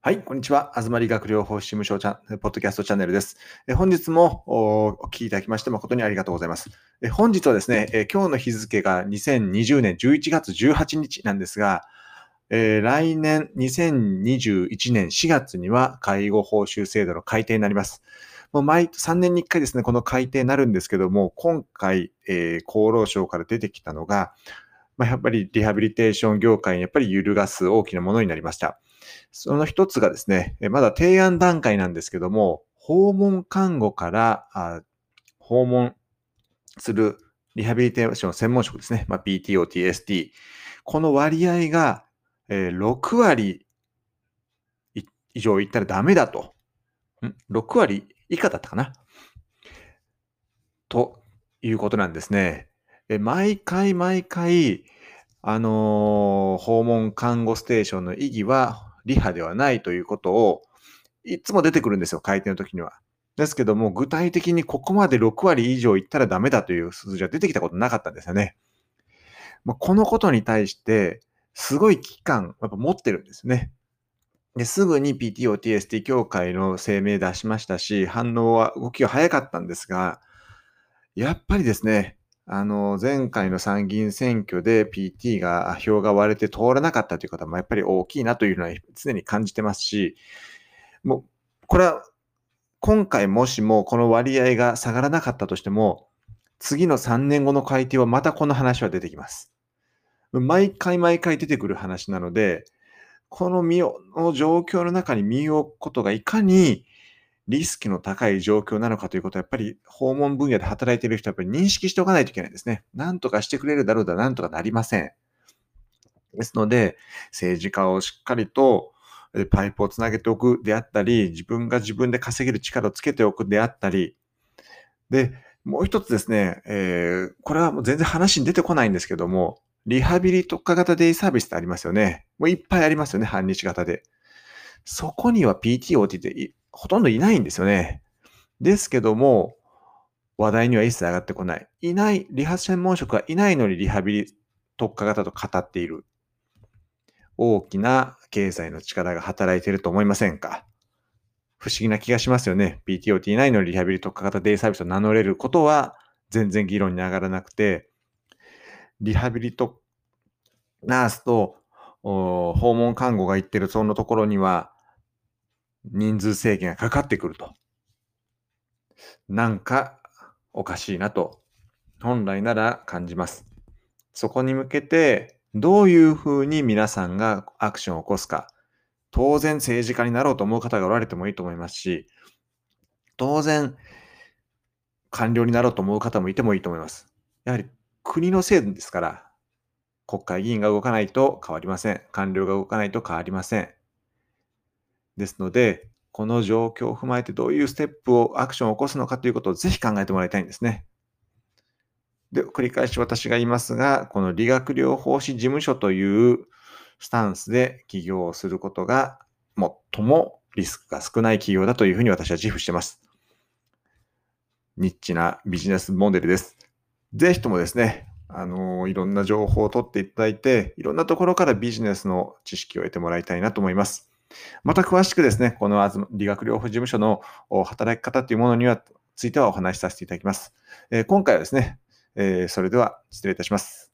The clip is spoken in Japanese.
はい、こんにちは。あずまり学療法士事務所チャンポッドキャストチャンネルです。え本日もお聞きいただきまして誠にありがとうございます。え本日はですね、え今日の日付が2020年11月18日なんですが、えー、来年2021年4月には介護報酬制度の改定になります。もう毎3年に1回ですね、この改定になるんですけども、今回、えー、厚労省から出てきたのが、まあ、やっぱりリハビリテーション業界にやっぱり揺るがす大きなものになりました。その一つがですね、まだ提案段階なんですけども、訪問看護から訪問するリハビリテーション専門職ですね。まあ、PTO、TST。この割合が6割以上いったらダメだと。ん ?6 割以下だったかな？ということなんですね。毎回毎回、あのー、訪問看護ステーションの意義はリハではないということを、いつも出てくるんですよ、改定の時には。ですけども、具体的にここまで6割以上いったらダメだという数字は出てきたことなかったんですよね。まあ、このことに対して、すごい危機感、やっぱ持ってるんですね。ですぐに PTO、TST 協会の声明出しましたし、反応は、動きが早かったんですが、やっぱりですね、あの、前回の参議院選挙で PT が票が割れて通らなかったという方もやっぱり大きいなというのは常に感じてますし、もう、これは今回もしもこの割合が下がらなかったとしても、次の3年後の改定はまたこの話は出てきます。毎回毎回出てくる話なので、この身を、の状況の中に身を置くことがいかにリスクの高い状況なのかということは、やっぱり訪問分野で働いている人はやっぱり認識しておかないといけないんですね。なんとかしてくれるだろうだ、なんとかなりません。ですので、政治家をしっかりとパイプをつなげておくであったり、自分が自分で稼げる力をつけておくであったり、で、もう一つですね、えー、これはもう全然話に出てこないんですけども、リハビリ特化型デイサービスってありますよね。もういっぱいありますよね、半日型で。そこには PTOT ってほとんどいないんですよね。ですけども、話題には一切上がってこない。いない、リハ専門職はいないのにリハビリ特化型と語っている。大きな経済の力が働いていると思いませんか？不思議な気がしますよね。PTOT いないのにリハビリ特化型デイサービスを名乗れることは全然議論に上がらなくて、リハビリとナースと訪問看護が行ってるそのところには人数制限がかかってくると。なんかおかしいなと、本来なら感じます。そこに向けて、どういうふうに皆さんがアクションを起こすか。当然政治家になろうと思う方がおられてもいいと思いますし、当然官僚になろうと思う方もいてもいいと思います。やはり国の制度ですから、国会議員が動かないと変わりません。官僚が動かないと変わりません。ですので、この状況を踏まえてどういうステップをアクションを起こすのかということをぜひ考えてもらいたいんですね。で、繰り返し私が言いますが、この理学療法士事務所というスタンスで起業をすることが最もリスクが少ない企業だというふうに私は自負してます。ニッチなビジネスモデルです。ぜひともですね、あのいろんな情報を取っていただいて、いろんなところからビジネスの知識を得てもらいたいなと思います。また詳しくですね、この理学療法事務所の働き方というものにはついてはお話しさせていただきます。え、今回はですね、え、それでは失礼いたします。